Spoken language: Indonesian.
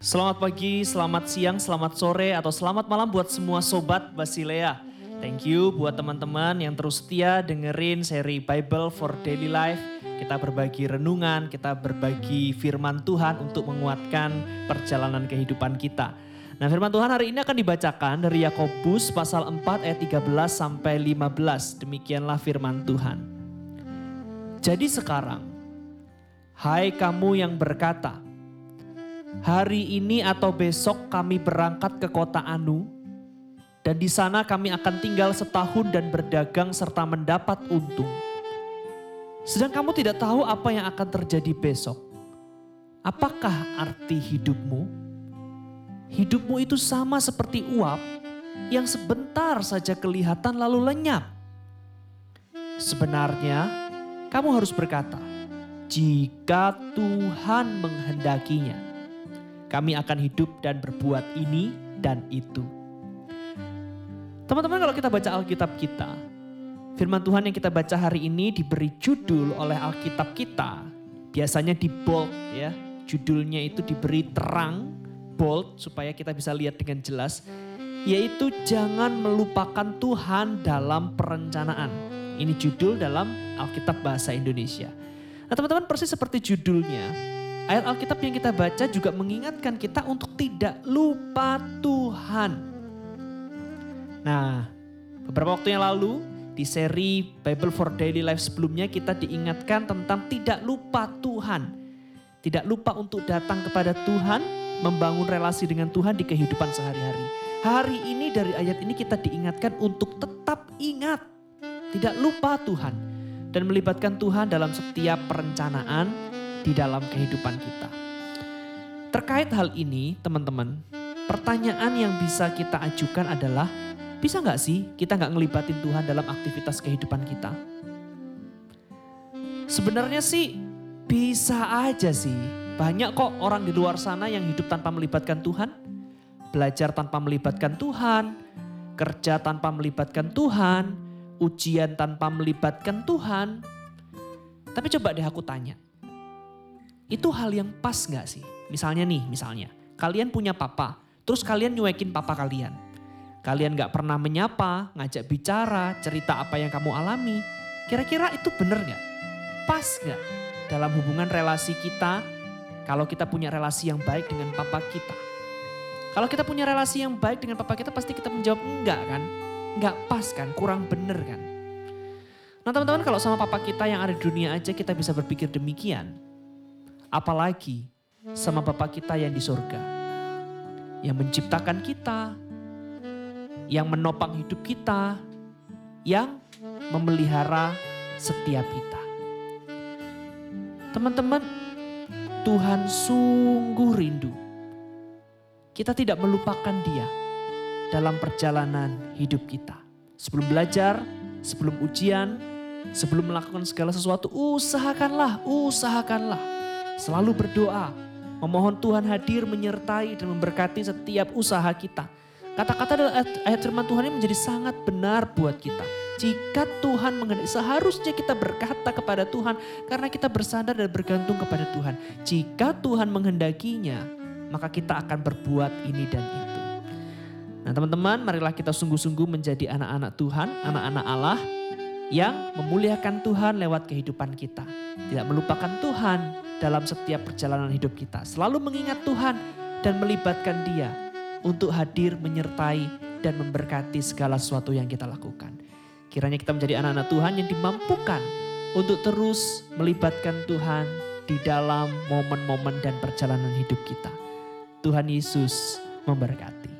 Selamat pagi, selamat siang, selamat sore, atau selamat malam buat semua sobat Basilea. Thank you buat teman-teman yang terus setia dengerin seri Bible for Daily Life. Kita berbagi renungan, kita berbagi firman Tuhan untuk menguatkan perjalanan kehidupan kita. Nah firman Tuhan hari ini akan dibacakan dari Yakobus pasal 4 ayat 13 sampai 15. Demikianlah firman Tuhan. Jadi sekarang, hai kamu yang berkata, hari ini atau besok kami berangkat ke kota Anu, dan di sana kami akan tinggal setahun dan berdagang serta mendapat untung. Sedang kamu tidak tahu apa yang akan terjadi besok. Apakah arti hidupmu? Hidupmu itu sama seperti uap yang sebentar saja kelihatan lalu lenyap. Sebenarnya, kamu harus berkata, "Jika Tuhan menghendakinya." Kami akan hidup dan berbuat ini dan itu. Teman-teman kalau kita baca Alkitab kita, firman Tuhan yang kita baca hari ini diberi judul oleh Alkitab kita. Biasanya di bold ya, judulnya itu diberi terang, bold supaya kita bisa lihat dengan jelas. Yaitu jangan melupakan Tuhan dalam perencanaan. Ini judul dalam Alkitab Bahasa Indonesia. Nah teman-teman persis seperti judulnya, Ayat Alkitab yang kita baca juga mengingatkan kita untuk tidak lupa Tuhan. Nah, beberapa waktu yang lalu di seri Bible for Daily Life sebelumnya kita diingatkan tentang tidak lupa Tuhan. Tidak lupa untuk datang kepada Tuhan, membangun relasi dengan Tuhan di kehidupan sehari-hari. Hari ini dari ayat ini kita diingatkan untuk tetap ingat, tidak lupa Tuhan dan melibatkan Tuhan dalam setiap perencanaan, di dalam kehidupan kita. Terkait hal ini teman-teman, pertanyaan yang bisa kita ajukan adalah bisa nggak sih kita nggak ngelibatin Tuhan dalam aktivitas kehidupan kita? Sebenarnya sih bisa aja sih. Banyak kok orang di luar sana yang hidup tanpa melibatkan Tuhan. Belajar tanpa melibatkan Tuhan. Kerja tanpa melibatkan Tuhan. Ujian tanpa melibatkan Tuhan. Tapi coba deh aku tanya itu hal yang pas gak sih? Misalnya nih, misalnya kalian punya papa, terus kalian nyuekin papa kalian. Kalian gak pernah menyapa, ngajak bicara, cerita apa yang kamu alami. Kira-kira itu bener gak? Pas gak dalam hubungan relasi kita kalau kita punya relasi yang baik dengan papa kita? Kalau kita punya relasi yang baik dengan papa kita pasti kita menjawab enggak kan? Enggak pas kan, kurang bener kan? Nah teman-teman kalau sama papa kita yang ada di dunia aja kita bisa berpikir demikian Apalagi sama Bapak kita yang di surga. Yang menciptakan kita, yang menopang hidup kita, yang memelihara setiap kita. Teman-teman, Tuhan sungguh rindu. Kita tidak melupakan dia dalam perjalanan hidup kita. Sebelum belajar, sebelum ujian, sebelum melakukan segala sesuatu, usahakanlah, usahakanlah Selalu berdoa, memohon Tuhan hadir menyertai dan memberkati setiap usaha kita. Kata-kata dalam ayat, firman Tuhan ini menjadi sangat benar buat kita. Jika Tuhan menghendaki, seharusnya kita berkata kepada Tuhan karena kita bersandar dan bergantung kepada Tuhan. Jika Tuhan menghendakinya, maka kita akan berbuat ini dan itu. Nah teman-teman, marilah kita sungguh-sungguh menjadi anak-anak Tuhan, anak-anak Allah yang memuliakan Tuhan lewat kehidupan kita. Tidak melupakan Tuhan, dalam setiap perjalanan hidup kita. Selalu mengingat Tuhan dan melibatkan dia untuk hadir menyertai dan memberkati segala sesuatu yang kita lakukan. Kiranya kita menjadi anak-anak Tuhan yang dimampukan untuk terus melibatkan Tuhan di dalam momen-momen dan perjalanan hidup kita. Tuhan Yesus memberkati.